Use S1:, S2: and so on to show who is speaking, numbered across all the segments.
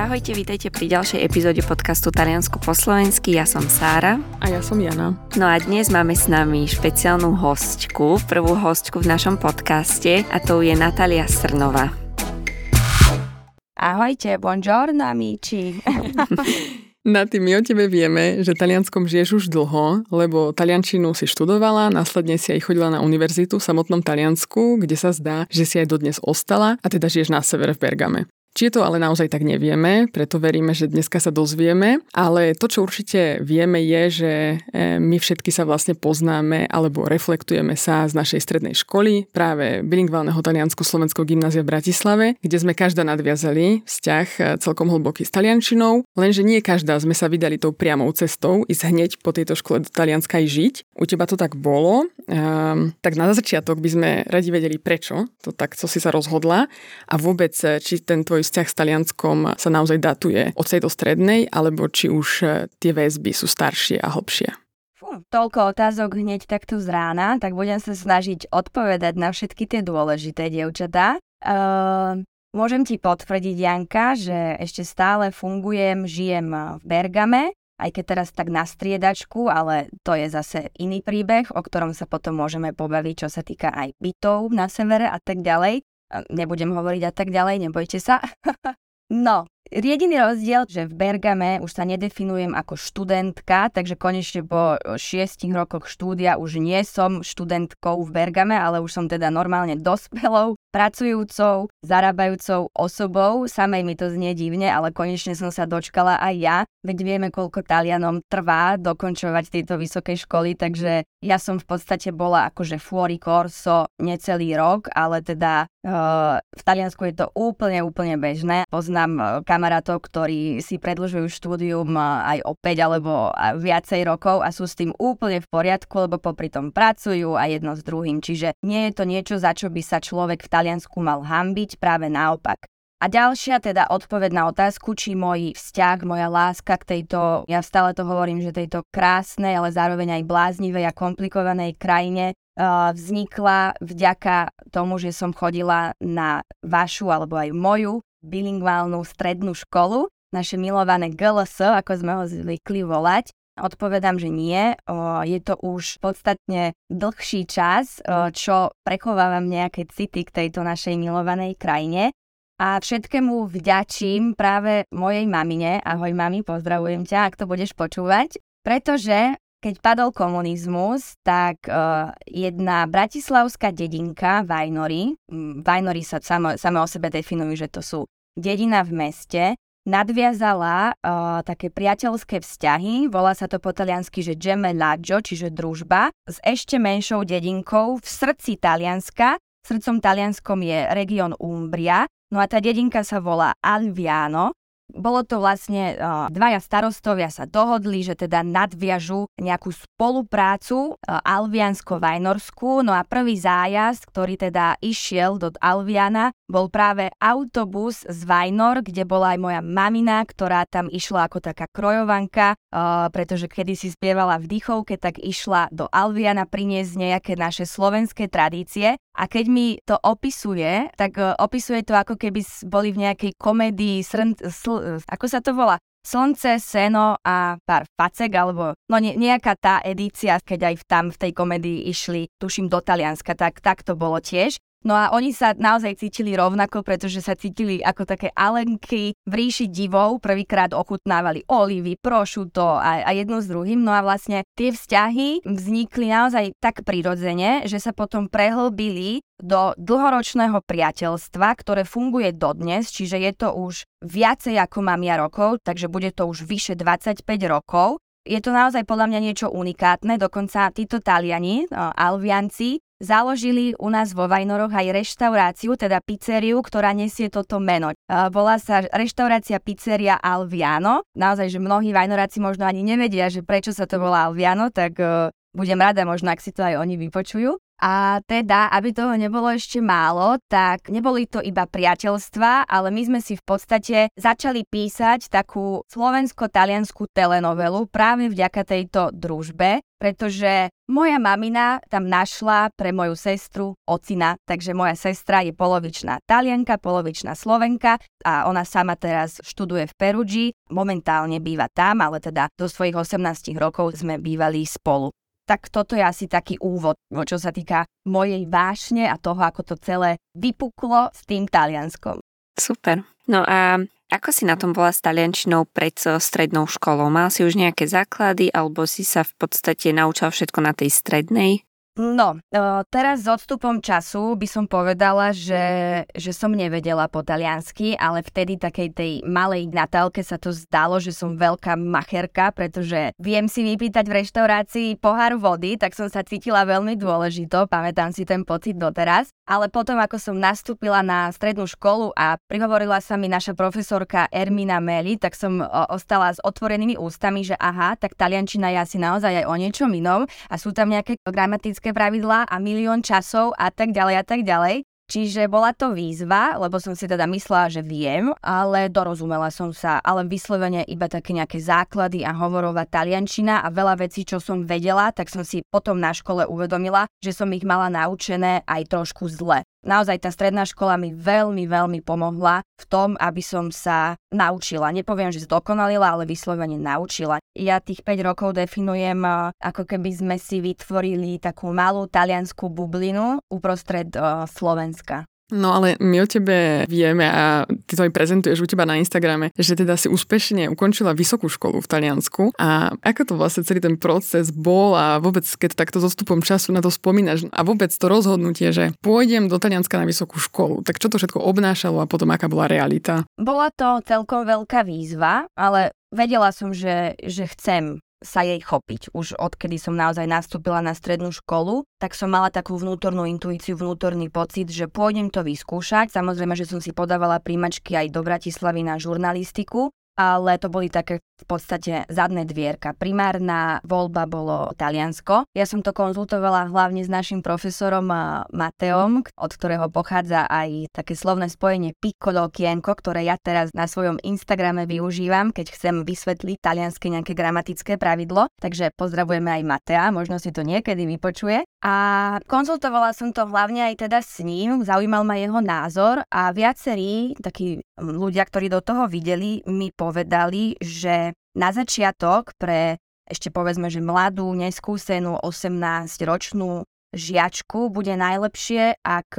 S1: Ahojte, vítajte pri ďalšej epizóde podcastu Taliansku po slovensky. Ja som Sára.
S2: A ja som Jana.
S1: No a dnes máme s nami špeciálnu hostku, prvú hostku v našom podcaste a to je Natália Srnova.
S3: Ahojte, buongiorno amici.
S2: Na tým my o tebe vieme, že talianskom žiješ už dlho, lebo taliančinu si študovala, následne si aj chodila na univerzitu v samotnom Taliansku, kde sa zdá, že si aj dodnes ostala a teda žiješ na severe v Bergame. Či je to ale naozaj tak nevieme, preto veríme, že dneska sa dozvieme, ale to, čo určite vieme, je, že e, my všetky sa vlastne poznáme alebo reflektujeme sa z našej strednej školy, práve bilingválneho taliansko-slovenského gymnázia v Bratislave, kde sme každá nadviazali vzťah e, celkom hlboký s taliančinou, lenže nie každá sme sa vydali tou priamou cestou ísť hneď po tejto škole do Talianska aj žiť. U teba to tak bolo, um, tak na začiatok by sme radi vedeli prečo to tak, co si sa rozhodla a vôbec, e, či ten tvoj vzťah s Talianskom sa naozaj datuje od tejto strednej, alebo či už e, tie väzby sú staršie a hlbšie?
S3: Toľko otázok hneď takto z rána, tak budem sa snažiť odpovedať na všetky tie dôležité, dievčatá. Uh, môžem ti potvrdiť, Janka, že ešte stále fungujem, žijem v Bergame, aj keď teraz tak na striedačku, ale to je zase iný príbeh, o ktorom sa potom môžeme pobaviť, čo sa týka aj bytov na severe a tak ďalej nebudem hovoriť a tak ďalej, nebojte sa. no, jediný rozdiel, že v Bergame už sa nedefinujem ako študentka, takže konečne po šiestich rokoch štúdia už nie som študentkou v Bergame, ale už som teda normálne dospelou, pracujúcou, zarábajúcou osobou. Samej mi to znie divne, ale konečne som sa dočkala aj ja, veď vieme, koľko Talianom trvá dokončovať tieto vysoké školy, takže ja som v podstate bola akože fuori corso necelý rok, ale teda uh, v Taliansku je to úplne, úplne bežné. Poznám uh, kamarátov, ktorí si predlžujú štúdium uh, aj o 5 alebo viacej rokov a sú s tým úplne v poriadku, lebo popri tom pracujú a jedno s druhým. Čiže nie je to niečo, za čo by sa človek v Taliansku mal hambiť, práve naopak. A ďalšia teda odpoveď na otázku, či môj vzťah, moja láska k tejto, ja stále to hovorím, že tejto krásnej, ale zároveň aj bláznivej a komplikovanej krajine uh, vznikla vďaka tomu, že som chodila na vašu alebo aj moju bilingválnu strednú školu, naše milované GLS, ako sme ho zvykli volať. Odpovedám, že nie. Je to už podstatne dlhší čas, čo prechovávam nejaké city k tejto našej milovanej krajine. A všetkému vďačím práve mojej mamine. Ahoj mami, pozdravujem ťa, ak to budeš počúvať. Pretože keď padol komunizmus, tak uh, jedna bratislavská dedinka Vajnory, Vajnory sa samo, same o sebe definujú, že to sú dedina v meste, nadviazala uh, také priateľské vzťahy, volá sa to po taliansky, že gemellaggio, čiže družba, s ešte menšou dedinkou v srdci Talianska. Srdcom Talianskom je región Umbria No a tá dedinka sa volá Alviano. Bolo to vlastne, dvaja starostovia sa dohodli, že teda nadviažu nejakú spoluprácu alviansko-vajnorskú. No a prvý zájazd, ktorý teda išiel do Alviana, bol práve autobus z Vajnor, kde bola aj moja mamina, ktorá tam išla ako taká krojovanka, pretože kedy si spievala v dýchovke, tak išla do Alviana priniesť nejaké naše slovenské tradície. A keď mi to opisuje, tak uh, opisuje to ako keby boli v nejakej komédii, srn, sl, ako sa to volá? Slnce, seno a pár facek, alebo no ne, nejaká tá edícia, keď aj tam v tej komedii išli, tuším, do Talianska, tak, tak to bolo tiež. No a oni sa naozaj cítili rovnako, pretože sa cítili ako také alenky v ríši divov. Prvýkrát ochutnávali olivy, prošuto a, a jedno s druhým. No a vlastne tie vzťahy vznikli naozaj tak prirodzene, že sa potom prehlbili do dlhoročného priateľstva, ktoré funguje dodnes, čiže je to už viacej ako mám ja rokov, takže bude to už vyše 25 rokov. Je to naozaj podľa mňa niečo unikátne, dokonca títo Taliani, Alvianci, založili u nás vo Vajnoroch aj reštauráciu, teda pizzeriu, ktorá nesie toto meno. Volá sa reštaurácia pizzeria Alviano. Naozaj, že mnohí Vajnoráci možno ani nevedia, že prečo sa to volá Alviano, tak uh, budem rada možno, ak si to aj oni vypočujú. A teda, aby toho nebolo ešte málo, tak neboli to iba priateľstva, ale my sme si v podstate začali písať takú slovensko-taliansku telenovelu práve vďaka tejto družbe, pretože moja mamina tam našla pre moju sestru ocina, takže moja sestra je polovičná talianka, polovičná slovenka a ona sama teraz študuje v Perugii, momentálne býva tam, ale teda do svojich 18 rokov sme bývali spolu. Tak toto je asi taký úvod, čo sa týka mojej vášne a toho, ako to celé vypuklo s tým Talianskom.
S1: Super. No a ako si na tom bola s taliančinou pred strednou školou? Mal si už nejaké základy alebo si sa v podstate naučal všetko na tej strednej?
S3: No, teraz s odstupom času by som povedala, že, že som nevedela po taliansky, ale vtedy takej tej malej Natálke sa to zdalo, že som veľká macherka, pretože viem si vypýtať v reštaurácii pohár vody, tak som sa cítila veľmi dôležito, pamätám si ten pocit doteraz. Ale potom, ako som nastúpila na strednú školu a prihovorila sa mi naša profesorka Ermina Meli, tak som ostala s otvorenými ústami, že aha, tak taliančina je asi naozaj aj o niečom inom a sú tam nejaké gramatické etické pravidlá a milión časov a tak ďalej a tak ďalej. Čiže bola to výzva, lebo som si teda myslela, že viem, ale dorozumela som sa, ale vyslovene iba také nejaké základy a hovorová taliančina a veľa vecí, čo som vedela, tak som si potom na škole uvedomila, že som ich mala naučené aj trošku zle. Naozaj tá stredná škola mi veľmi, veľmi pomohla v tom, aby som sa naučila. Nepoviem, že zdokonalila, ale vyslovene naučila. Ja tých 5 rokov definujem, ako keby sme si vytvorili takú malú taliansku bublinu uprostred uh, Slovenska.
S2: No ale my o tebe vieme a ty to aj prezentuješ u teba na Instagrame, že teda si úspešne ukončila vysokú školu v Taliansku a ako to vlastne celý ten proces bol a vôbec keď takto so stupom času na to spomínaš a vôbec to rozhodnutie, že pôjdem do Talianska na vysokú školu, tak čo to všetko obnášalo a potom aká bola realita?
S3: Bola to celkom veľká výzva, ale vedela som, že, že chcem sa jej chopiť. Už odkedy som naozaj nastúpila na strednú školu, tak som mala takú vnútornú intuíciu, vnútorný pocit, že pôjdem to vyskúšať. Samozrejme, že som si podávala príjmačky aj do Bratislavy na žurnalistiku, ale to boli také v podstate zadné dvierka. Primárna voľba bolo Taliansko. Ja som to konzultovala hlavne s našim profesorom Mateom, od ktorého pochádza aj také slovné spojenie piccolo kienko, ktoré ja teraz na svojom Instagrame využívam, keď chcem vysvetliť talianske nejaké gramatické pravidlo. Takže pozdravujeme aj Matea, možno si to niekedy vypočuje. A konzultovala som to hlavne aj teda s ním, zaujímal ma jeho názor a viacerí takí ľudia, ktorí do toho videli, mi povedali, že na začiatok pre ešte povedzme, že mladú, neskúsenú 18-ročnú žiačku bude najlepšie, ak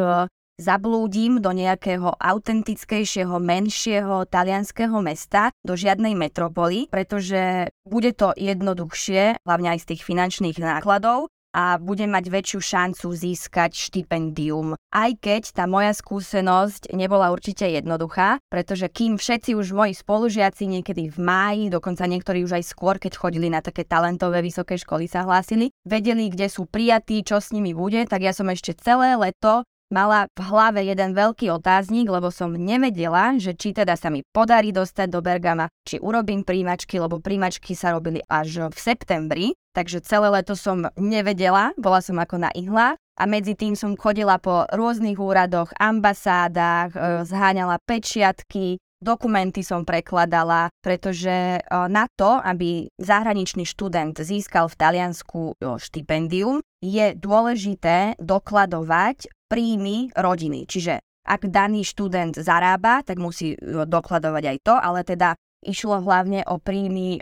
S3: zablúdim do nejakého autentickejšieho, menšieho talianského mesta, do žiadnej metropoly, pretože bude to jednoduchšie, hlavne aj z tých finančných nákladov a budem mať väčšiu šancu získať štipendium. Aj keď tá moja skúsenosť nebola určite jednoduchá, pretože kým všetci už moji spolužiaci niekedy v máji, dokonca niektorí už aj skôr, keď chodili na také talentové vysoké školy sa hlásili, vedeli, kde sú prijatí, čo s nimi bude, tak ja som ešte celé leto mala v hlave jeden veľký otáznik, lebo som nevedela, že či teda sa mi podarí dostať do Bergama, či urobím príjmačky, lebo príjmačky sa robili až v septembri, takže celé leto som nevedela, bola som ako na ihlách a medzi tým som chodila po rôznych úradoch, ambasádach, e, zháňala pečiatky, Dokumenty som prekladala, pretože e, na to, aby zahraničný študent získal v Taliansku štipendium, je dôležité dokladovať príjmy rodiny. Čiže ak daný študent zarába, tak musí e, dokladovať aj to, ale teda išlo hlavne o príjmy o,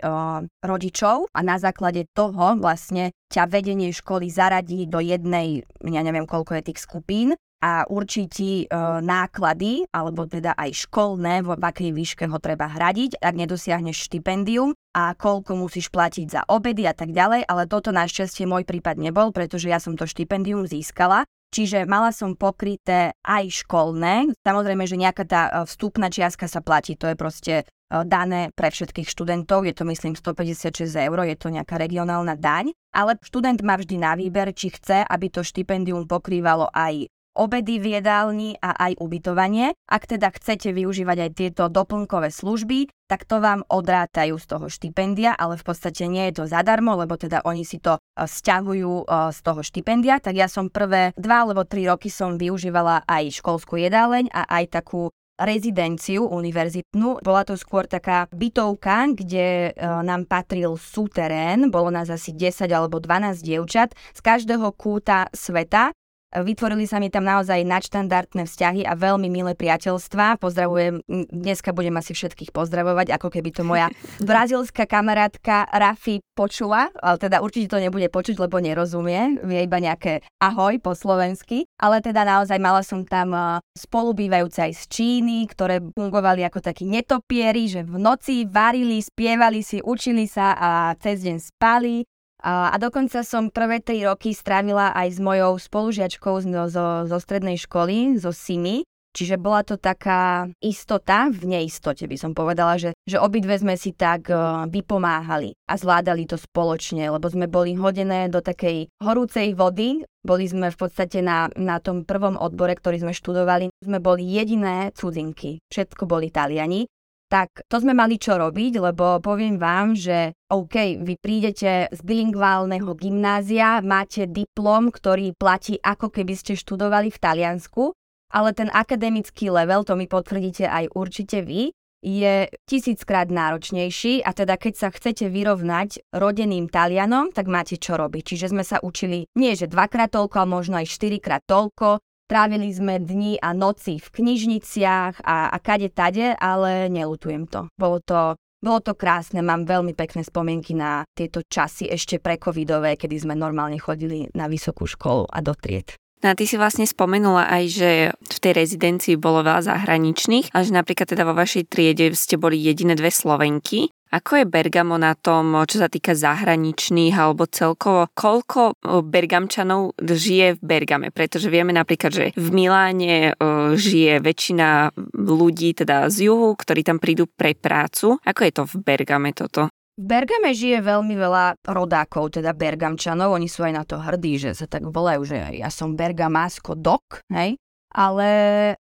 S3: rodičov a na základe toho vlastne ťa vedenie školy zaradí do jednej, ja neviem koľko je tých skupín a určití e, náklady, alebo teda aj školné, v akej výške ho treba hradiť, ak nedosiahneš štipendium a koľko musíš platiť za obedy a tak ďalej, ale toto našťastie môj prípad nebol, pretože ja som to štipendium získala Čiže mala som pokryté aj školné. Samozrejme, že nejaká tá e, vstupná čiastka sa platí, to je proste e, dané pre všetkých študentov, je to myslím 156 eur, je to nejaká regionálna daň, ale študent má vždy na výber, či chce, aby to štipendium pokrývalo aj obedy v jedálni a aj ubytovanie. Ak teda chcete využívať aj tieto doplnkové služby, tak to vám odrátajú z toho štipendia, ale v podstate nie je to zadarmo, lebo teda oni si to stiahujú z toho štipendia, tak ja som prvé dva alebo tri roky som využívala aj školskú jedáleň a aj takú rezidenciu univerzitnú. Bola to skôr taká bytovka, kde nám patril súterén, bolo nás asi 10 alebo 12 dievčat z každého kúta sveta Vytvorili sa mi tam naozaj nadštandardné vzťahy a veľmi milé priateľstva. Pozdravujem, dneska budem asi všetkých pozdravovať, ako keby to moja brazilská kamarátka Rafi počula, ale teda určite to nebude počuť, lebo nerozumie, vie iba nejaké ahoj po slovensky, ale teda naozaj mala som tam spolubývajúce aj z Číny, ktoré fungovali ako takí netopieri, že v noci varili, spievali si, učili sa a cez deň spali a, dokonca som prvé tri roky strávila aj s mojou spolužiačkou zo, zo, zo strednej školy, zo SIMI, Čiže bola to taká istota v neistote, by som povedala, že, že obidve sme si tak uh, vypomáhali a zvládali to spoločne, lebo sme boli hodené do takej horúcej vody. Boli sme v podstate na, na tom prvom odbore, ktorý sme študovali. Sme boli jediné cudzinky. Všetko boli Taliani tak to sme mali čo robiť, lebo poviem vám, že OK, vy prídete z bilingválneho gymnázia, máte diplom, ktorý platí ako keby ste študovali v Taliansku, ale ten akademický level, to mi potvrdíte aj určite vy, je tisíckrát náročnejší a teda keď sa chcete vyrovnať rodeným Talianom, tak máte čo robiť. Čiže sme sa učili nie že dvakrát toľko, ale možno aj štyrikrát toľko, Trávili sme dni a noci v knižniciach a, a kade tade, ale nelutujem to. Bolo to bolo to krásne, mám veľmi pekné spomienky na tieto časy ešte pre covidové, kedy sme normálne chodili na vysokú školu a do tried.
S1: No a ty si vlastne spomenula aj, že v tej rezidencii bolo veľa zahraničných a že napríklad teda vo vašej triede ste boli jediné dve Slovenky. Ako je Bergamo na tom, čo sa týka zahraničných alebo celkovo? Koľko Bergamčanov žije v Bergame? Pretože vieme napríklad, že v Miláne žije väčšina ľudí teda z juhu, ktorí tam prídu pre prácu. Ako je to v Bergame toto?
S3: V Bergame žije veľmi veľa rodákov, teda Bergamčanov, oni sú aj na to hrdí, že sa tak volajú, že ja som Bergamásko dok, hej? Ale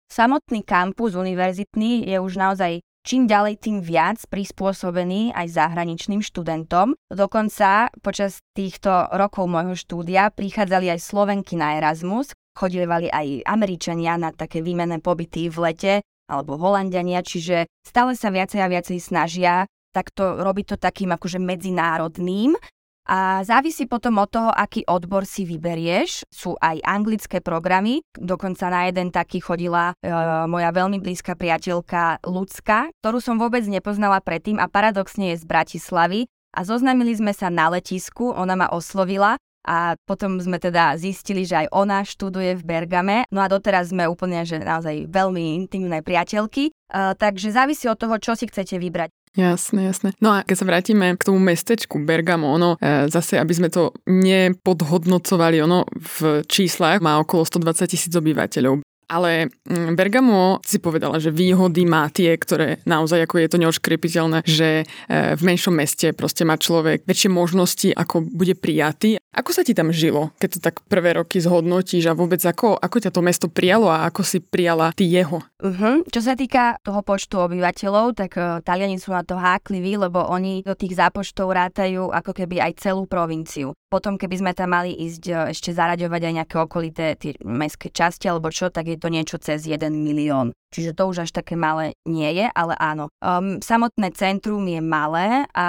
S3: samotný kampus univerzitný je už naozaj čím ďalej tým viac prispôsobený aj zahraničným študentom. Dokonca počas týchto rokov môjho štúdia prichádzali aj Slovenky na Erasmus, chodili aj Američania na také výmenné pobyty v lete alebo Holandiania, čiže stále sa viacej a viacej snažia takto robiť to takým akože medzinárodným a závisí potom od toho, aký odbor si vyberieš. Sú aj anglické programy, dokonca na jeden taký chodila e, moja veľmi blízka priateľka Lucka, ktorú som vôbec nepoznala predtým a paradoxne je z Bratislavy. A zoznámili sme sa na letisku, ona ma oslovila a potom sme teda zistili, že aj ona študuje v Bergame. No a doteraz sme úplne, že naozaj veľmi intimné priateľky. Uh, takže závisí od toho, čo si chcete vybrať.
S2: Jasné, jasné. No a keď sa vrátime k tomu mestečku Bergamo, ono e, zase, aby sme to nepodhodnocovali, ono v číslach má okolo 120 tisíc obyvateľov. Ale mm, Bergamo si povedala, že výhody má tie, ktoré naozaj ako je to neoškrepiteľné, že e, v menšom meste proste má človek väčšie možnosti, ako bude prijatý. Ako sa ti tam žilo, keď to tak prvé roky zhodnotíš a vôbec ako, ako ťa to mesto prijalo a ako si prijala ty jeho?
S3: Uh-huh. Čo sa týka toho počtu obyvateľov, tak uh, Taliani sú na to hákliví, lebo oni do tých zápočtov rátajú ako keby aj celú provinciu. Potom, keby sme tam mali ísť uh, ešte zaraďovať aj nejaké okolité tie mestské časti alebo čo, tak je to niečo cez 1 milión. Čiže to už až také malé nie je, ale áno. Um, samotné centrum je malé a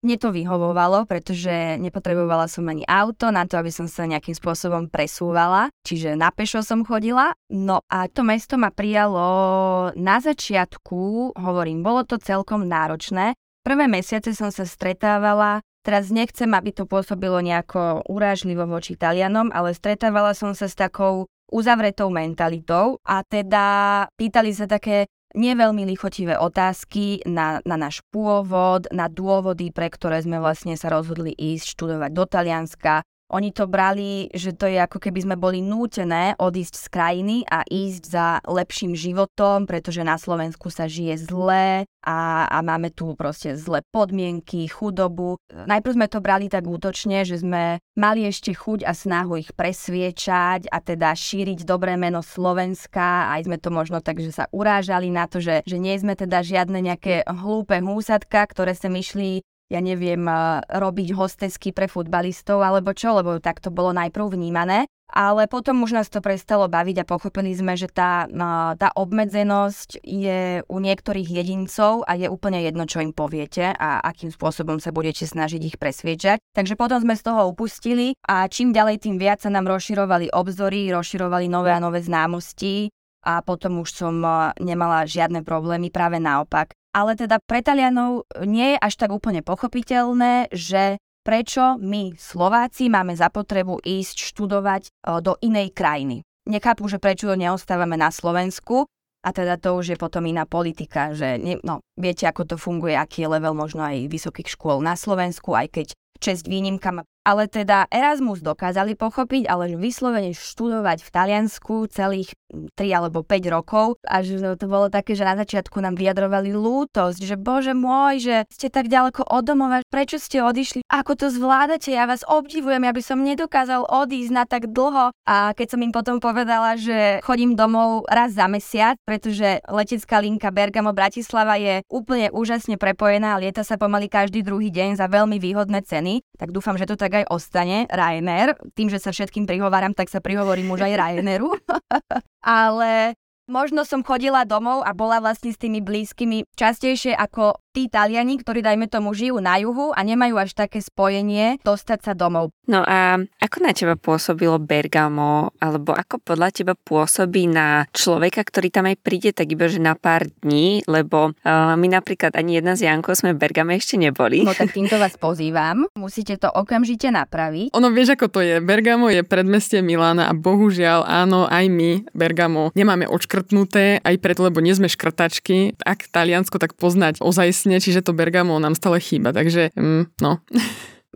S3: mne to vyhovovalo, pretože nepotrebovala som ani auto na to, aby som sa nejakým spôsobom presúvala, čiže na pešo som chodila. No a to mesto ma prijalo na začiatku, hovorím, bolo to celkom náročné. Prvé mesiace som sa stretávala Teraz nechcem, aby to pôsobilo nejako urážlivo voči Talianom, ale stretávala som sa s takou uzavretou mentalitou a teda pýtali sa také nie veľmi lichotivé otázky na, na náš pôvod, na dôvody, pre ktoré sme vlastne sa rozhodli ísť študovať do Talianska, oni to brali, že to je ako keby sme boli nútené odísť z krajiny a ísť za lepším životom, pretože na Slovensku sa žije zle a, a máme tu proste zlé podmienky, chudobu. Najprv sme to brali tak útočne, že sme mali ešte chuť a snahu ich presviečať a teda šíriť dobré meno Slovenska. Aj sme to možno tak, že sa urážali na to, že, že nie sme teda žiadne nejaké hlúpe húsatka, ktoré sa myšli ja neviem, robiť hostesky pre futbalistov alebo čo, lebo tak to bolo najprv vnímané. Ale potom už nás to prestalo baviť a pochopili sme, že tá, tá obmedzenosť je u niektorých jedincov a je úplne jedno, čo im poviete a akým spôsobom sa budete snažiť ich presviečať. Takže potom sme z toho upustili a čím ďalej, tým viac sa nám rozširovali obzory, rozširovali nové a nové známosti a potom už som nemala žiadne problémy, práve naopak. Ale teda pre Talianov nie je až tak úplne pochopiteľné, že prečo my Slováci máme zapotrebu ísť študovať e, do inej krajiny. Nechápu, že prečo neostávame na Slovensku a teda to už je potom iná politika, že ne, no, viete, ako to funguje, aký je level možno aj vysokých škôl na Slovensku, aj keď čest výnimkám ale teda Erasmus dokázali pochopiť, ale vyslovene študovať v Taliansku celých 3 alebo 5 rokov, až to bolo také, že na začiatku nám vyjadrovali lútosť, že bože môj, že ste tak ďaleko od domova, prečo ste odišli, ako to zvládate, ja vás obdivujem, ja by som nedokázal odísť na tak dlho. A keď som im potom povedala, že chodím domov raz za mesiac, pretože letecká linka Bergamo Bratislava je úplne úžasne prepojená, lieta sa pomaly každý druhý deň za veľmi výhodné ceny, tak dúfam, že to tak aj ostane, Ryanair. Tým, že sa všetkým prihováram, tak sa prihovorím už aj Ryanairu. Ale možno som chodila domov a bola vlastne s tými blízkymi častejšie ako tí Taliani, ktorí dajme tomu žijú na juhu a nemajú až také spojenie dostať sa domov.
S1: No a ako na teba pôsobilo Bergamo, alebo ako podľa teba pôsobí na človeka, ktorý tam aj príde tak iba, že na pár dní, lebo uh, my napríklad ani jedna z Jankov sme v Bergame ešte neboli.
S3: No tak týmto vás pozývam, musíte to okamžite napraviť.
S2: Ono vieš, ako to je. Bergamo je predmestie Milána a bohužiaľ áno, aj my Bergamo nemáme odškrtnuté, aj preto, lebo nie sme škrtačky. Ak Taliansko tak poznať ozaj presne, čiže to Bergamo nám stále chýba, takže mm, no.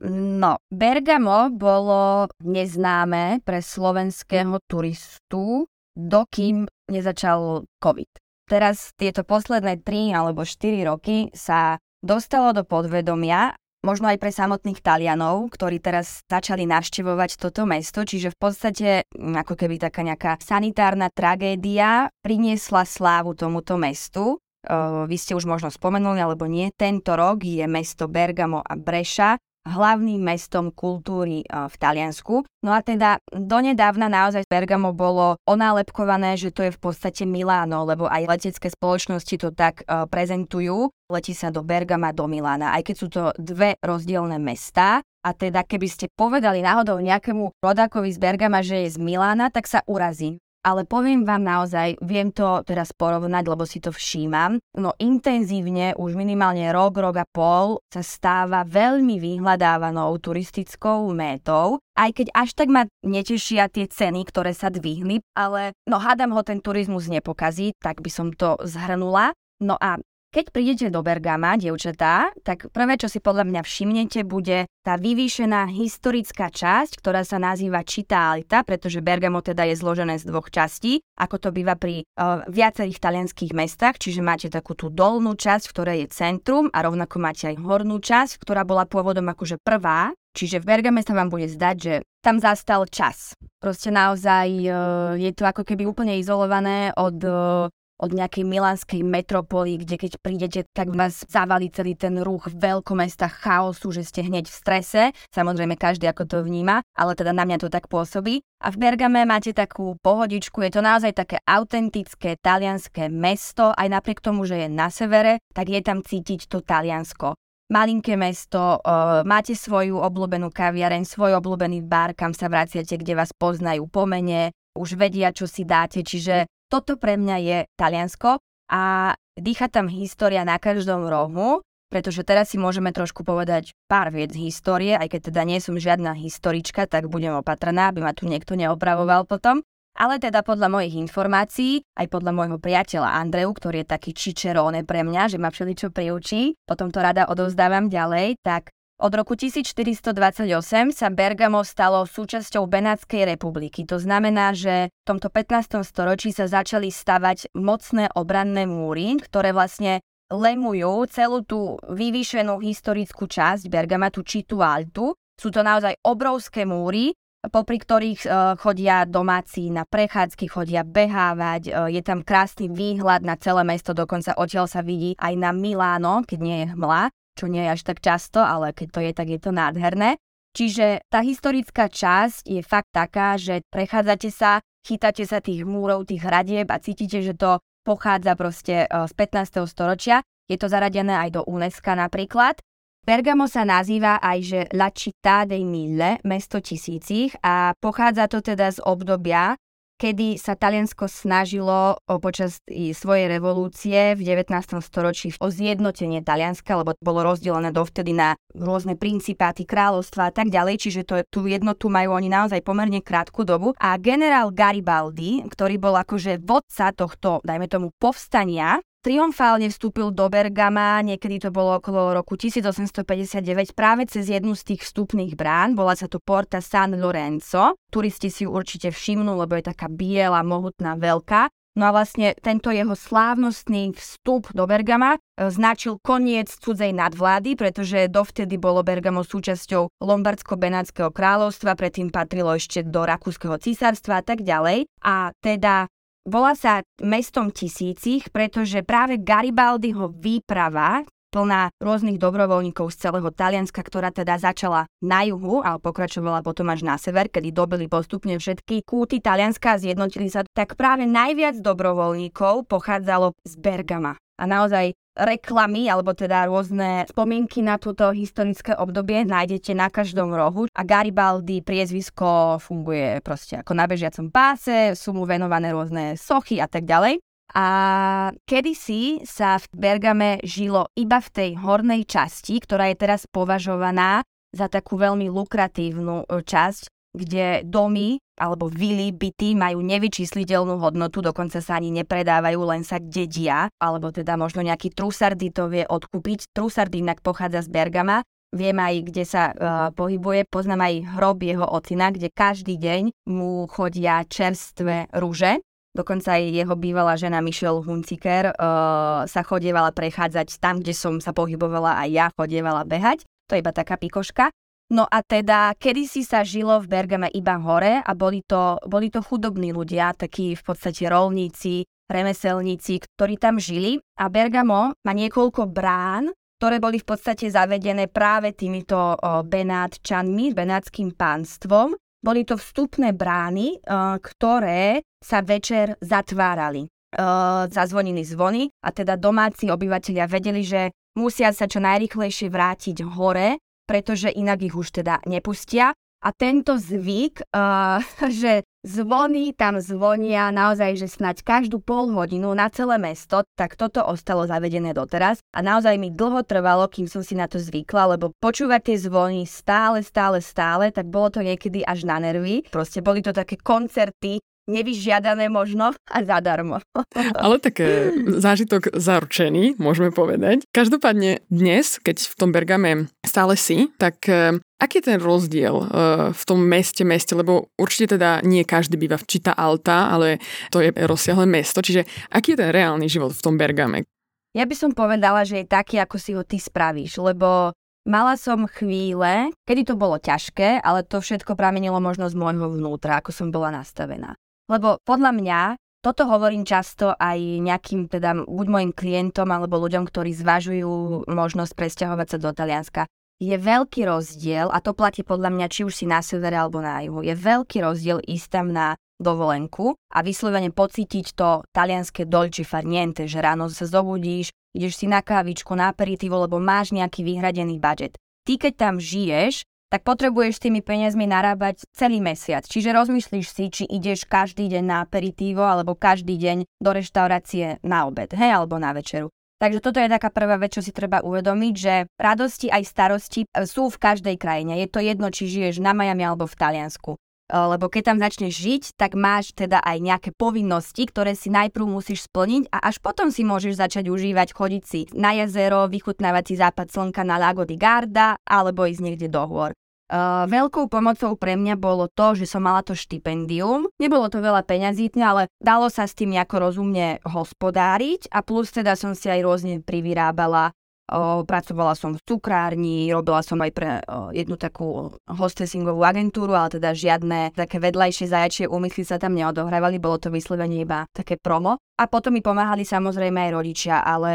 S3: No, Bergamo bolo neznáme pre slovenského turistu, dokým nezačal COVID. Teraz tieto posledné 3 alebo 4 roky sa dostalo do podvedomia, možno aj pre samotných Talianov, ktorí teraz začali navštevovať toto mesto, čiže v podstate mm, ako keby taká nejaká sanitárna tragédia priniesla slávu tomuto mestu. Vy ste už možno spomenuli, alebo nie, tento rok je mesto Bergamo a Breša hlavným mestom kultúry v Taliansku. No a teda donedávna naozaj Bergamo bolo onálepkované, že to je v podstate Miláno, lebo aj letecké spoločnosti to tak prezentujú. Letí sa do Bergama, do Milána, aj keď sú to dve rozdielne mestá. A teda keby ste povedali náhodou nejakému rodákovi z Bergama, že je z Milána, tak sa urazí ale poviem vám naozaj, viem to teraz porovnať, lebo si to všímam, no intenzívne už minimálne rok, rok a pol sa stáva veľmi vyhľadávanou turistickou métou, aj keď až tak ma netešia tie ceny, ktoré sa dvihli, ale no hádam ho ten turizmus nepokazí, tak by som to zhrnula. No a keď prídete do Bergama, dievčatá, tak prvé, čo si podľa mňa všimnete, bude tá vyvýšená historická časť, ktorá sa nazýva Alta, pretože Bergamo teda je zložené z dvoch častí, ako to býva pri uh, viacerých talianských mestách, čiže máte takú tú dolnú časť, v ktorej je centrum a rovnako máte aj hornú časť, ktorá bola pôvodom akože prvá, Čiže v Bergame sa vám bude zdať, že tam zastal čas. Proste naozaj uh, je to ako keby úplne izolované od uh, od nejakej milánskej metropoly, kde keď prídete, tak vás zavali celý ten ruch veľkomesta chaosu, že ste hneď v strese. Samozrejme, každý ako to vníma, ale teda na mňa to tak pôsobí. A v Bergame máte takú pohodičku, je to naozaj také autentické talianské mesto, aj napriek tomu, že je na severe, tak je tam cítiť to Taliansko malinké mesto, uh, máte svoju obľúbenú kaviareň, svoj obľúbený bar, kam sa vraciate, kde vás poznajú po mene, už vedia, čo si dáte, čiže toto pre mňa je Taliansko a dýcha tam história na každom rohu, pretože teraz si môžeme trošku povedať pár viec histórie, aj keď teda nie som žiadna historička, tak budem opatrná, aby ma tu niekto neopravoval potom. Ale teda podľa mojich informácií, aj podľa môjho priateľa Andreu, ktorý je taký čičeróne pre mňa, že ma všeličo priučí, potom to rada odovzdávam ďalej, tak od roku 1428 sa Bergamo stalo súčasťou Benátskej republiky. To znamená, že v tomto 15. storočí sa začali stavať mocné obranné múry, ktoré vlastne lemujú celú tú vyvýšenú historickú časť Bergama, tú Citu Altu. Sú to naozaj obrovské múry, popri ktorých uh, chodia domáci na prechádzky, chodia behávať, uh, je tam krásny výhľad na celé mesto, dokonca odtiaľ sa vidí aj na Miláno, keď nie je hmla. Čo nie je až tak často, ale keď to je, tak je to nádherné. Čiže tá historická časť je fakt taká, že prechádzate sa, chytáte sa tých múrov, tých hradieb a cítite, že to pochádza proste e, z 15. storočia. Je to zaradené aj do UNESCO napríklad. Bergamo sa nazýva aj, že La Città dei Mille, mesto tisícich a pochádza to teda z obdobia, kedy sa Taliansko snažilo o počas svojej revolúcie v 19. storočí o zjednotenie Talianska, lebo bolo rozdelené dovtedy na rôzne principáty, kráľovstva a tak ďalej, čiže to, tú jednotu majú oni naozaj pomerne krátku dobu. A generál Garibaldi, ktorý bol akože vodca tohto, dajme tomu, povstania, triumfálne vstúpil do Bergama, niekedy to bolo okolo roku 1859, práve cez jednu z tých vstupných brán, bola sa to Porta San Lorenzo. Turisti si ju určite všimnú, lebo je taká biela, mohutná, veľká. No a vlastne tento jeho slávnostný vstup do Bergama e, značil koniec cudzej nadvlády, pretože dovtedy bolo Bergamo súčasťou Lombardsko-Benátskeho kráľovstva, predtým patrilo ešte do Rakúskeho císarstva a tak ďalej. A teda Volá sa mestom tisícich, pretože práve Garibaldiho výprava plná rôznych dobrovoľníkov z celého Talianska, ktorá teda začala na juhu, ale pokračovala potom až na sever, kedy dobili postupne všetky kúty Talianska a zjednotili sa, tak práve najviac dobrovoľníkov pochádzalo z Bergama. A naozaj reklamy, alebo teda rôzne spomienky na túto historické obdobie nájdete na každom rohu a Garibaldi priezvisko funguje proste ako na bežiacom páse, sú mu venované rôzne sochy a tak ďalej. A kedysi sa v Bergame žilo iba v tej hornej časti, ktorá je teraz považovaná za takú veľmi lukratívnu e, časť, kde domy alebo vily, byty majú nevyčísliteľnú hodnotu, dokonca sa ani nepredávajú, len sa dedia, alebo teda možno nejaký trusardy to vie odkúpiť. Trusardy inak pochádza z Bergama, viem aj, kde sa uh, pohybuje, poznám aj hrob jeho ocina, kde každý deň mu chodia čerstvé rúže. Dokonca aj jeho bývalá žena Michelle Hunziker uh, sa chodievala prechádzať tam, kde som sa pohybovala aj ja chodievala behať. To je iba taká pikoška. No a teda, kedysi sa žilo v Bergame iba hore a boli to, boli to chudobní ľudia, takí v podstate rolníci, remeselníci, ktorí tam žili. A Bergamo má niekoľko brán, ktoré boli v podstate zavedené práve týmito Benátčanmi, Benátským pánstvom. Boli to vstupné brány, ktoré sa večer zatvárali. Zazvonili zvony a teda domáci obyvateľia vedeli, že musia sa čo najrychlejšie vrátiť hore pretože inak ich už teda nepustia. A tento zvyk, uh, že zvony tam zvonia naozaj, že snať každú pol hodinu na celé mesto, tak toto ostalo zavedené doteraz. A naozaj mi dlho trvalo, kým som si na to zvykla, lebo počúvať tie zvony stále, stále, stále, tak bolo to niekedy až na nervy. Proste boli to také koncerty nevyžiadané možno a zadarmo.
S2: Ale také zážitok zaručený, môžeme povedať. Každopádne dnes, keď v tom Bergame stále si, tak e, aký je ten rozdiel e, v tom meste, meste, lebo určite teda nie každý býva v Čita Alta, ale to je rozsiahle mesto, čiže aký je ten reálny život v tom Bergame?
S3: Ja by som povedala, že je taký, ako si ho ty spravíš, lebo Mala som chvíle, kedy to bolo ťažké, ale to všetko pramenilo možno z môjho vnútra, ako som bola nastavená. Lebo podľa mňa, toto hovorím často aj nejakým, teda buď mojim klientom alebo ľuďom, ktorí zvažujú možnosť presťahovať sa do Talianska. Je veľký rozdiel, a to platí podľa mňa či už si na severe alebo na juhu, je veľký rozdiel ísť tam na dovolenku a vyslovene pocítiť to talianské dolci far niente, že ráno sa zobudíš, ideš si na kávičku, na aperitivo, lebo máš nejaký vyhradený budget. Ty, keď tam žiješ, tak potrebuješ tými peniazmi narábať celý mesiac. Čiže rozmyslíš si, či ideš každý deň na aperitívo alebo každý deň do reštaurácie na obed, hej, alebo na večeru. Takže toto je taká prvá vec, čo si treba uvedomiť, že radosti aj starosti e, sú v každej krajine. Je to jedno, či žiješ na Miami alebo v Taliansku. E, lebo keď tam začneš žiť, tak máš teda aj nejaké povinnosti, ktoré si najprv musíš splniť a až potom si môžeš začať užívať, chodiť si na jazero, vychutnávať si západ slnka na Lago di Garda alebo ísť niekde do hôr. Uh, veľkou pomocou pre mňa bolo to, že som mala to štipendium. Nebolo to veľa peňazí, ale dalo sa s tým nejako rozumne hospodáriť a plus teda som si aj rôzne privyrábala O, pracovala som v cukrárni, robila som aj pre o, jednu takú hostessingovú agentúru, ale teda žiadne také vedľajšie zajačie úmysly sa tam neodohrávali, bolo to vyslovene iba také promo. A potom mi pomáhali samozrejme aj rodičia, ale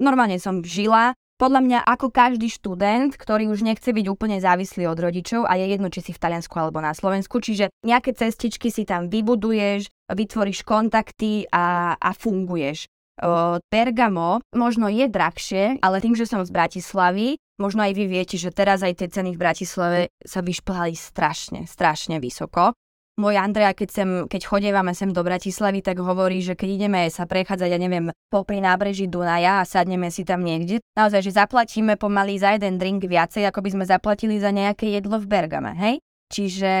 S3: normálne som žila podľa mňa ako každý študent, ktorý už nechce byť úplne závislý od rodičov a je jedno, či si v Taliansku alebo na Slovensku, čiže nejaké cestičky si tam vybuduješ, vytvoríš kontakty a, a funguješ. O, Bergamo možno je drahšie, ale tým, že som z Bratislavy, možno aj vy viete, že teraz aj tie ceny v Bratislave sa vyšplhali strašne, strašne vysoko môj Andrea, keď, sem, keď chodívame sem do Bratislavy, tak hovorí, že keď ideme sa prechádzať, ja neviem, popri nábreží Dunaja a sadneme si tam niekde, naozaj, že zaplatíme pomaly za jeden drink viacej, ako by sme zaplatili za nejaké jedlo v Bergame, hej? Čiže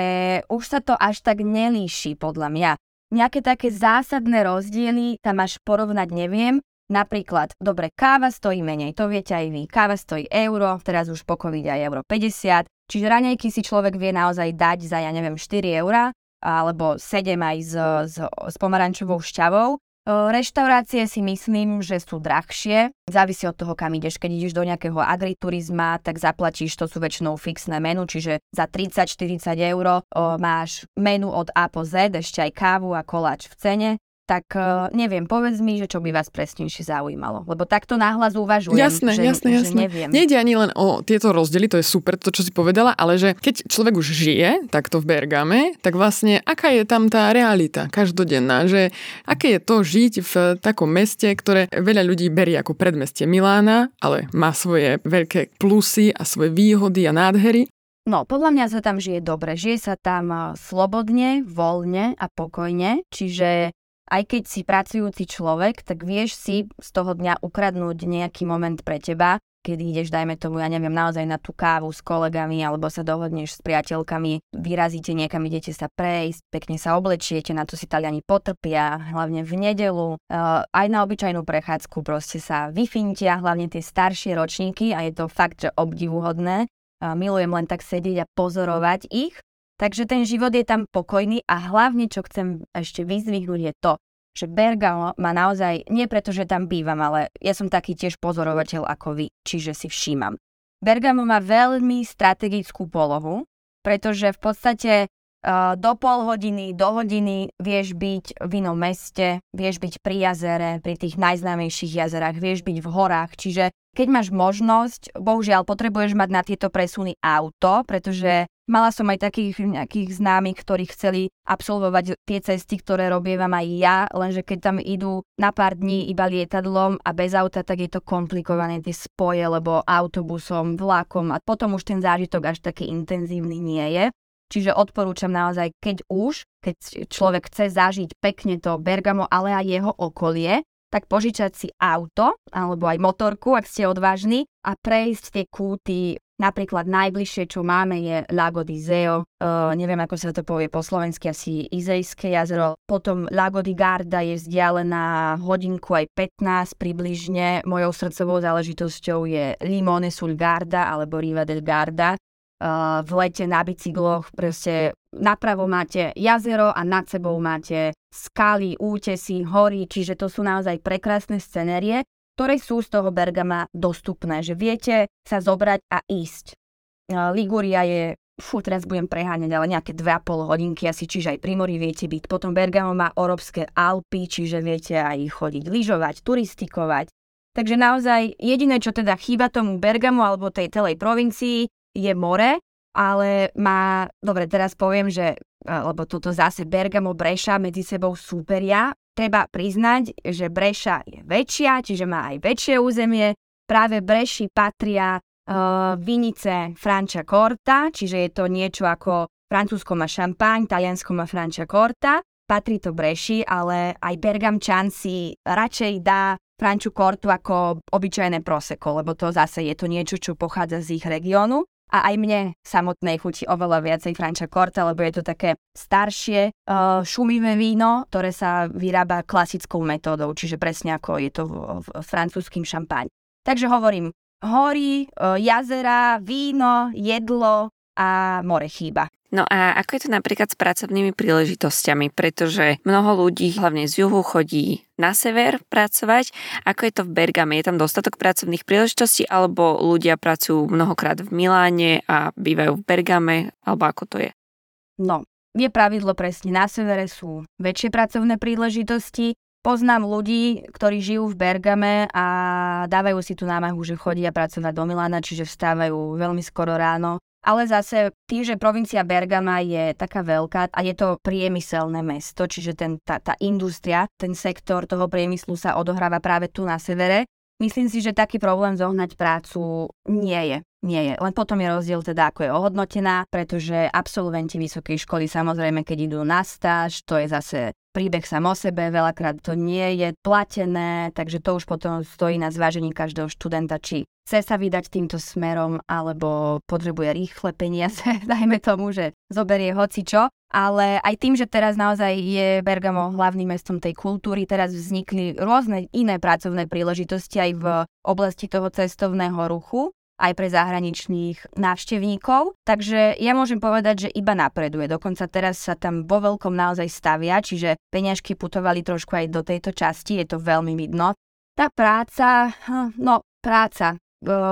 S3: už sa to až tak nelíši, podľa mňa. Nejaké také zásadné rozdiely tam až porovnať neviem, Napríklad, dobre, káva stojí menej, to viete aj vy. Káva stojí euro, teraz už po covid aj euro 50, čiže raňajky si človek vie naozaj dať za, ja neviem, 4 eurá alebo 7 aj s, s, s pomarančovou šťavou. Reštaurácie si myslím, že sú drahšie. Závisí od toho, kam ideš. Keď ideš do nejakého agriturizma, tak zaplatíš, to sú väčšinou fixné menu, čiže za 30-40 eur máš menu od A po Z, ešte aj kávu a koláč v cene tak uh, neviem, povedz mi, že čo by vás presnejšie zaujímalo. Lebo takto náhlas uvažujem,
S2: jasné,
S3: že,
S2: jasné,
S3: že
S2: jasné.
S3: neviem.
S2: Nejde ani len o tieto rozdiely, to je super, to čo si povedala, ale že keď človek už žije takto v Bergame, tak vlastne aká je tam tá realita každodenná, že aké je to žiť v takom meste, ktoré veľa ľudí berie ako predmestie Milána, ale má svoje veľké plusy a svoje výhody a nádhery.
S3: No, podľa mňa sa tam žije dobre. Žije sa tam eh, slobodne, voľne a pokojne, čiže aj keď si pracujúci človek, tak vieš si z toho dňa ukradnúť nejaký moment pre teba, kedy ideš, dajme tomu, ja neviem, naozaj na tú kávu s kolegami, alebo sa dohodneš s priateľkami, vyrazíte niekam, idete sa prejsť, pekne sa oblečiete, na to si Taliani potrpia, hlavne v nedelu, uh, aj na obyčajnú prechádzku proste sa vyfintia, hlavne tie staršie ročníky a je to fakt, že obdivuhodné. Uh, milujem len tak sedieť a pozorovať ich Takže ten život je tam pokojný a hlavne, čo chcem ešte vyzvihnúť, je to, že Bergamo má naozaj, nie preto, že tam bývam, ale ja som taký tiež pozorovateľ ako vy, čiže si všímam. Bergamo má veľmi strategickú polohu, pretože v podstate uh, do pol hodiny, do hodiny vieš byť v inom meste, vieš byť pri jazere, pri tých najznámejších jazerách, vieš byť v horách, čiže keď máš možnosť, bohužiaľ potrebuješ mať na tieto presuny auto, pretože Mala som aj takých nejakých známych, ktorí chceli absolvovať tie cesty, ktoré robievam aj ja, lenže keď tam idú na pár dní iba lietadlom a bez auta, tak je to komplikované tie spoje, lebo autobusom, vlakom a potom už ten zážitok až taký intenzívny nie je. Čiže odporúčam naozaj, keď už, keď človek chce zažiť pekne to Bergamo, ale aj jeho okolie, tak požičať si auto alebo aj motorku, ak ste odvážni a prejsť tie kúty Napríklad najbližšie, čo máme, je Lago di Zeo, uh, neviem, ako sa to povie po slovensky, asi Izejské jazero. Potom Lago di Garda je vzdialená hodinku aj 15 približne. Mojou srdcovou záležitosťou je Limone sul Garda alebo Riva del Garda. Uh, v lete na bicykloch proste napravo máte jazero a nad sebou máte skaly, útesy, hory, čiže to sú naozaj prekrásne scenérie ktoré sú z toho Bergama dostupné, že viete sa zobrať a ísť. Liguria je, fú, teraz budem preháňať, ale nejaké 2,5 hodinky asi, čiže aj pri mori viete byť. Potom Bergamo má Orovské Alpy, čiže viete aj chodiť lyžovať, turistikovať. Takže naozaj jediné, čo teda chýba tomu Bergamo alebo tej celej provincii, je more, ale má, dobre, teraz poviem, že lebo toto zase Bergamo, Breša medzi sebou súperia, treba priznať, že Breša je väčšia, čiže má aj väčšie územie. Práve Breši patria uh, vinice Francia Corta, čiže je to niečo ako Francúzsko má šampáň, Taliansko má Francia Corta. Patrí to Breši, ale aj Bergamčan si radšej dá Franču Cortu ako obyčajné proseko, lebo to zase je to niečo, čo pochádza z ich regiónu. A aj mne samotnej chutí oveľa viacej Francia Corta, lebo je to také staršie, uh, šumivé víno, ktoré sa vyrába klasickou metódou, čiže presne ako je to v, francúzským šampáň. Takže hovorím, hory, uh, jazera, víno, jedlo a more chýba.
S1: No a ako je to napríklad s pracovnými príležitosťami, pretože mnoho ľudí, hlavne z juhu, chodí na sever pracovať. Ako je to v Bergame? Je tam dostatok pracovných príležitostí, alebo ľudia pracujú mnohokrát v Miláne a bývajú v Bergame, alebo ako to je?
S3: No, je pravidlo presne, na severe sú väčšie pracovné príležitosti, Poznám ľudí, ktorí žijú v Bergame a dávajú si tú námahu, že chodia pracovať do Milána, čiže vstávajú veľmi skoro ráno. Ale zase tým, že provincia Bergama je taká veľká a je to priemyselné mesto, čiže ten, tá, tá industria, ten sektor toho priemyslu sa odohráva práve tu na severe, myslím si, že taký problém zohnať prácu nie je nie je. Len potom je rozdiel teda, ako je ohodnotená, pretože absolventi vysokej školy samozrejme, keď idú na stáž, to je zase príbeh sam o sebe, veľakrát to nie je platené, takže to už potom stojí na zvážení každého študenta, či chce sa vydať týmto smerom, alebo potrebuje rýchle peniaze, dajme tomu, že zoberie hoci čo. Ale aj tým, že teraz naozaj je Bergamo hlavným mestom tej kultúry, teraz vznikli rôzne iné pracovné príležitosti aj v oblasti toho cestovného ruchu aj pre zahraničných návštevníkov. Takže ja môžem povedať, že iba napreduje. Dokonca teraz sa tam vo veľkom naozaj stavia, čiže peňažky putovali trošku aj do tejto časti, je to veľmi vidno. Tá práca, hm, no práca,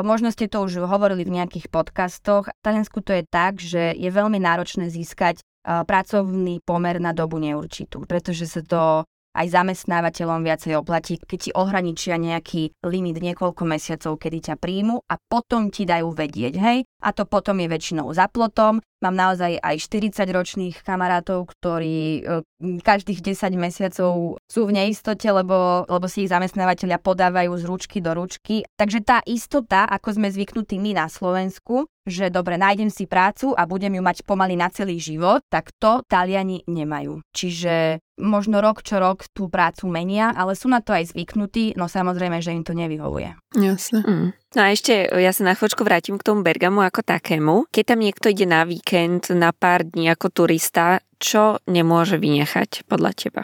S3: Možno ste to už hovorili v nejakých podcastoch. V Taliansku to je tak, že je veľmi náročné získať pracovný pomer na dobu neurčitú, pretože sa to aj zamestnávateľom viacej oplatí, keď ti ohraničia nejaký limit niekoľko mesiacov, kedy ťa príjmu a potom ti dajú vedieť, hej? A to potom je väčšinou za plotom. Mám naozaj aj 40-ročných kamarátov, ktorí e, každých 10 mesiacov sú v neistote, lebo, lebo si ich zamestnávateľia podávajú z ručky do ručky. Takže tá istota, ako sme zvyknutí my na Slovensku, že dobre, nájdem si prácu a budem ju mať pomaly na celý život, tak to Taliani nemajú. Čiže možno rok čo rok tú prácu menia, ale sú na to aj zvyknutí, no samozrejme, že im to nevyhovuje.
S2: Jasne. Mm.
S1: No a ešte ja sa na chvíľočku vrátim k tomu Bergamu ako takému. Keď tam niekto ide na víkend, na pár dní ako turista, čo nemôže vynechať podľa teba?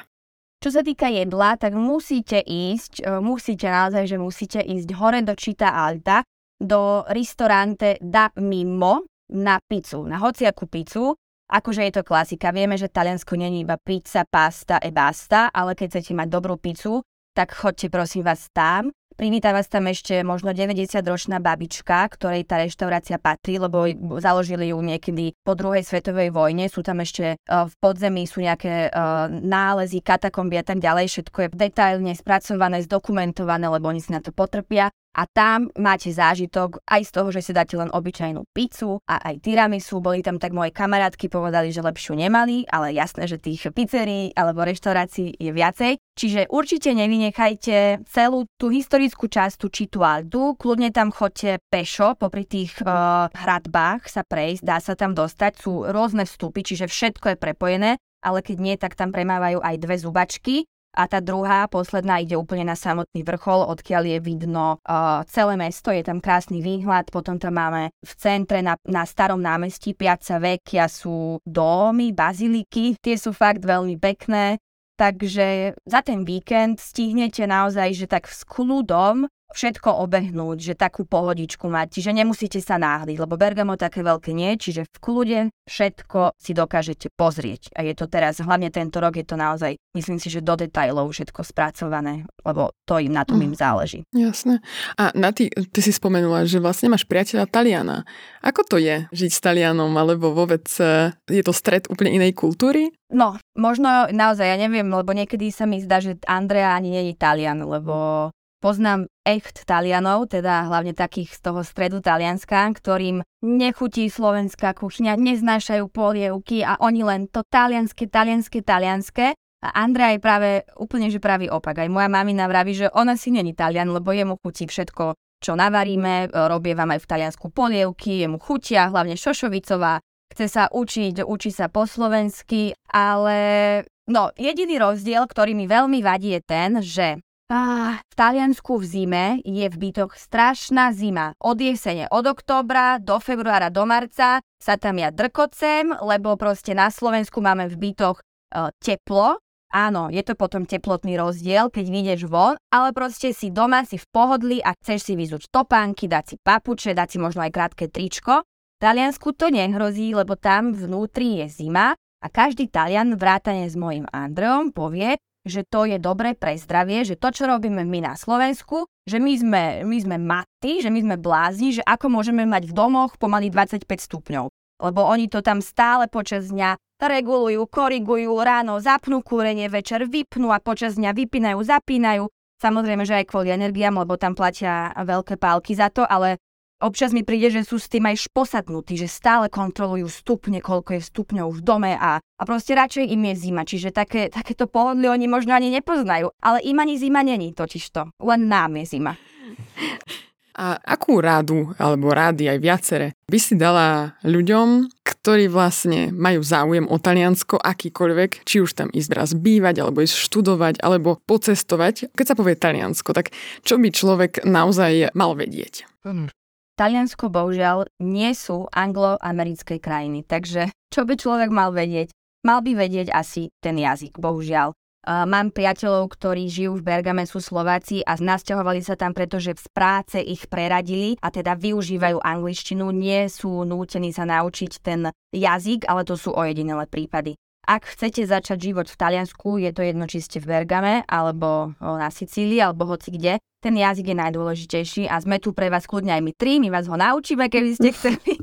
S3: Čo sa týka jedla, tak musíte ísť, e, musíte naozaj, že musíte ísť hore do Čita Alta, do ristorante Da Mimo na pizzu, na hociakú pizzu. Akože je to klasika, vieme, že Taliansko není iba pizza, pasta e basta, ale keď chcete mať dobrú pizzu, tak chodte prosím vás tam. Privíta vás tam ešte možno 90-ročná babička, ktorej tá reštaurácia patrí, lebo založili ju niekedy po druhej svetovej vojne. Sú tam ešte uh, v podzemí, sú nejaké uh, nálezy, katakomby a tak ďalej. Všetko je detailne spracované, zdokumentované, lebo oni si na to potrpia a tam máte zážitok aj z toho, že si dáte len obyčajnú pizzu a aj tiramisu. Boli tam tak moje kamarátky, povedali, že lepšiu nemali, ale jasné, že tých pizzerií alebo reštaurácií je viacej. Čiže určite nevynechajte celú tú historickú časť, tú Čitualdu. Kľudne tam chodte pešo, popri tých uh, hradbách sa prejsť, dá sa tam dostať. Sú rôzne vstupy, čiže všetko je prepojené ale keď nie, tak tam premávajú aj dve zubačky a tá druhá, posledná, ide úplne na samotný vrchol, odkiaľ je vidno uh, celé mesto, je tam krásny výhľad, potom tam máme v centre na, na starom námestí Piazza Vecchia sú domy, baziliky, tie sú fakt veľmi pekné, takže za ten víkend stihnete naozaj, že tak s kľudom všetko obehnúť, že takú pohodičku mať, čiže nemusíte sa náhliť, lebo Bergamo také veľké nie, čiže v kľude všetko si dokážete pozrieť. A je to teraz, hlavne tento rok je to naozaj, myslím si, že do detajlov všetko spracované, lebo to im na tom mm. im záleží.
S2: Jasné. A na ty, ty si spomenula, že vlastne máš priateľa Taliana. Ako to je žiť s Talianom, alebo vôbec e, je to stred úplne inej kultúry?
S3: No, možno naozaj, ja neviem, lebo niekedy sa mi zdá, že Andrea ani nie je Talian, lebo Poznám echt Talianov, teda hlavne takých z toho stredu Talianska, ktorým nechutí slovenská kuchňa, neznášajú polievky a oni len to talianské, talianské, talianské. A Andrea je práve úplne, že pravý opak. Aj moja mamina vraví, že ona si není Talian, lebo jemu chutí všetko, čo navaríme, robie vám aj v Taliansku polievky, jemu chutia, hlavne Šošovicová, chce sa učiť, učí sa po slovensky, ale no, jediný rozdiel, ktorý mi veľmi vadí je ten, že V Taliansku v zime je v bytoch strašná zima. Od jesene, od októbra do februára, do marca sa tam ja drkocem, lebo proste na Slovensku máme v bytoch uh, teplo. Áno, je to potom teplotný rozdiel, keď vyjdeš von, ale proste si doma, si v pohodli a chceš si vyzuť topánky, dať si papuče, dať si možno aj krátke tričko. V Taliansku to nehrozí, lebo tam vnútri je zima a každý Talian vrátane s mojim Andreom povie, že to je dobré pre zdravie, že to, čo robíme my na Slovensku, že my sme, my sme maty, že my sme blázni, že ako môžeme mať v domoch pomaly 25 stupňov. Lebo oni to tam stále počas dňa regulujú, korigujú, ráno zapnú kúrenie, večer vypnú a počas dňa vypínajú, zapínajú. Samozrejme, že aj kvôli energiám, lebo tam platia veľké pálky za to, ale občas mi príde, že sú s tým aj posadnutí, že stále kontrolujú stupne, koľko je stupňov v dome a, a proste radšej im je zima. Čiže také, takéto pohodlie oni možno ani nepoznajú. Ale im ani zima není totižto. Len nám je zima.
S2: A akú rádu, alebo rády aj viacere, by si dala ľuďom, ktorí vlastne majú záujem o Taliansko akýkoľvek, či už tam ísť raz bývať, alebo ísť študovať, alebo pocestovať. Keď sa povie Taliansko, tak čo by človek naozaj mal vedieť?
S3: Taliansko bohužiaľ nie sú angloamerické krajiny, takže čo by človek mal vedieť? Mal by vedieť asi ten jazyk, bohužiaľ. Uh, mám priateľov, ktorí žijú v Bergame, sú Slováci a nasťahovali sa tam, pretože z práce ich preradili a teda využívajú angličtinu, nie sú nútení sa naučiť ten jazyk, ale to sú ojedinelé prípady. Ak chcete začať život v Taliansku, je to jedno, či ste v Bergame, alebo na Sicílii, alebo hoci kde, ten jazyk je najdôležitejší a sme tu pre vás kľudne aj my tri, my vás ho naučíme, keby ste chceli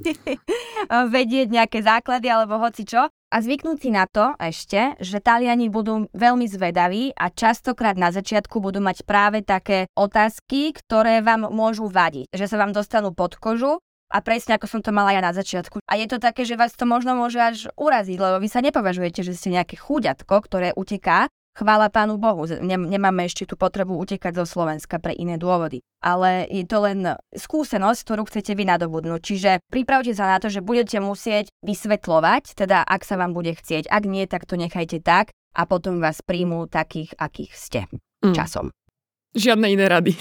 S3: vedieť nejaké základy alebo hoci čo. A zvyknúť si na to ešte, že Taliani budú veľmi zvedaví a častokrát na začiatku budú mať práve také otázky, ktoré vám môžu vadiť. Že sa vám dostanú pod kožu a presne ako som to mala ja na začiatku. A je to také, že vás to možno môže až uraziť, lebo vy sa nepovažujete, že ste nejaké chúďatko, ktoré uteká, Chvála Pánu Bohu, nemáme ešte tú potrebu utekať zo Slovenska pre iné dôvody. Ale je to len skúsenosť, ktorú chcete vy nadobudnúť. Čiže pripravte sa na to, že budete musieť vysvetľovať, teda ak sa vám bude chcieť. Ak nie, tak to nechajte tak a potom vás príjmú takých, akých ste mm. časom.
S2: Žiadne iné rady.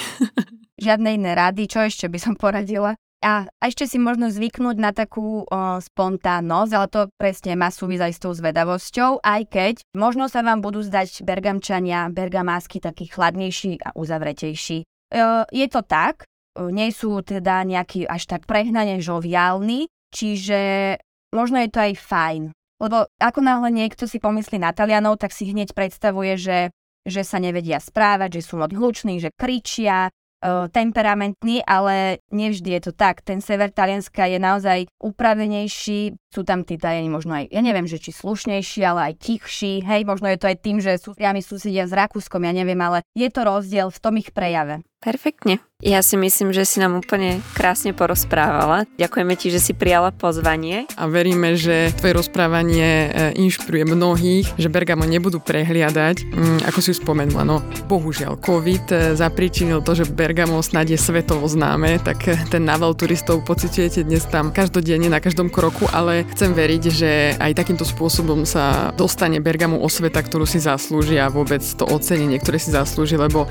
S3: Žiadne iné rady. Čo ešte by som poradila? A, ešte si možno zvyknúť na takú o, spontánnosť, ale to presne má súvisť aj s tou zvedavosťou, aj keď možno sa vám budú zdať bergamčania, bergamásky takí chladnejší a uzavretejší. E, je to tak, nie sú teda nejaký až tak prehnane žoviálni, čiže možno je to aj fajn. Lebo ako náhle niekto si pomyslí na Talianov, tak si hneď predstavuje, že že sa nevedia správať, že sú moc hluční, že kričia, temperamentný, ale nevždy je to tak. Ten sever Talianska je naozaj upravenejší, sú tam tí Taliani možno aj, ja neviem, že či slušnejší, ale aj tichší, hej, možno je to aj tým, že sú priami susedia s Rakúskom, ja neviem, ale je to rozdiel v tom ich prejave.
S1: Perfektne. Ja si myslím, že si nám úplne krásne porozprávala. Ďakujeme ti, že si prijala pozvanie.
S2: A veríme, že tvoje rozprávanie e, inšpiruje mnohých, že Bergamo nebudú prehliadať. Mm, ako si spomenula, no bohužiaľ COVID e, zapričinil to, že Bergamo snad je svetovo známe, tak e, ten nával turistov pociťujete dnes tam každodenne na každom kroku, ale chcem veriť, že aj takýmto spôsobom sa dostane Bergamo osveta, ktorú si zaslúži a vôbec to ocenenie, ktoré si zaslúži, lebo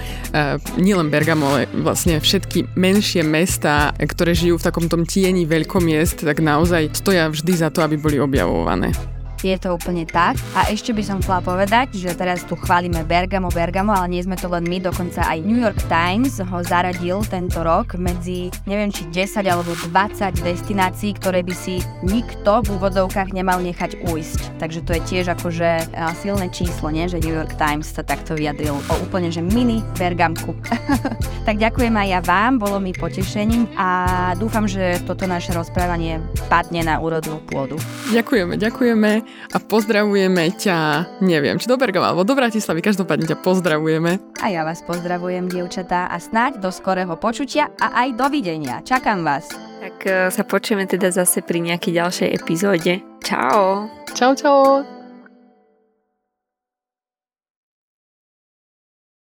S2: nielen Bergamo, ale vlastne všetky menšie mesta, ktoré žijú v takomto tieni veľkomiest, tak naozaj stoja vždy za to, aby boli objavované.
S3: Je to úplne tak. A ešte by som chcela povedať, že teraz tu chválime Bergamo, Bergamo, ale nie sme to len my, dokonca aj New York Times ho zaradil tento rok medzi, neviem či 10 alebo 20 destinácií, ktoré by si nikto v úvodzovkách nemal nechať ujsť. Takže to je tiež akože silné číslo, nie? že New York Times sa takto vyjadril o úplne že mini Bergamku. tak ďakujem aj ja vám, bolo mi potešením a dúfam, že toto naše rozprávanie padne na úrodnú pôdu.
S2: Ďakujeme, ďakujeme a pozdravujeme ťa, neviem, či do Bergova alebo do Bratislavy, každopádne ťa pozdravujeme.
S3: A ja vás pozdravujem, dievčatá, a snáď do skorého počutia a aj dovidenia. Čakám vás.
S1: Tak uh, sa počujeme teda zase pri nejakej ďalšej epizóde. Čau.
S2: Čau, čau.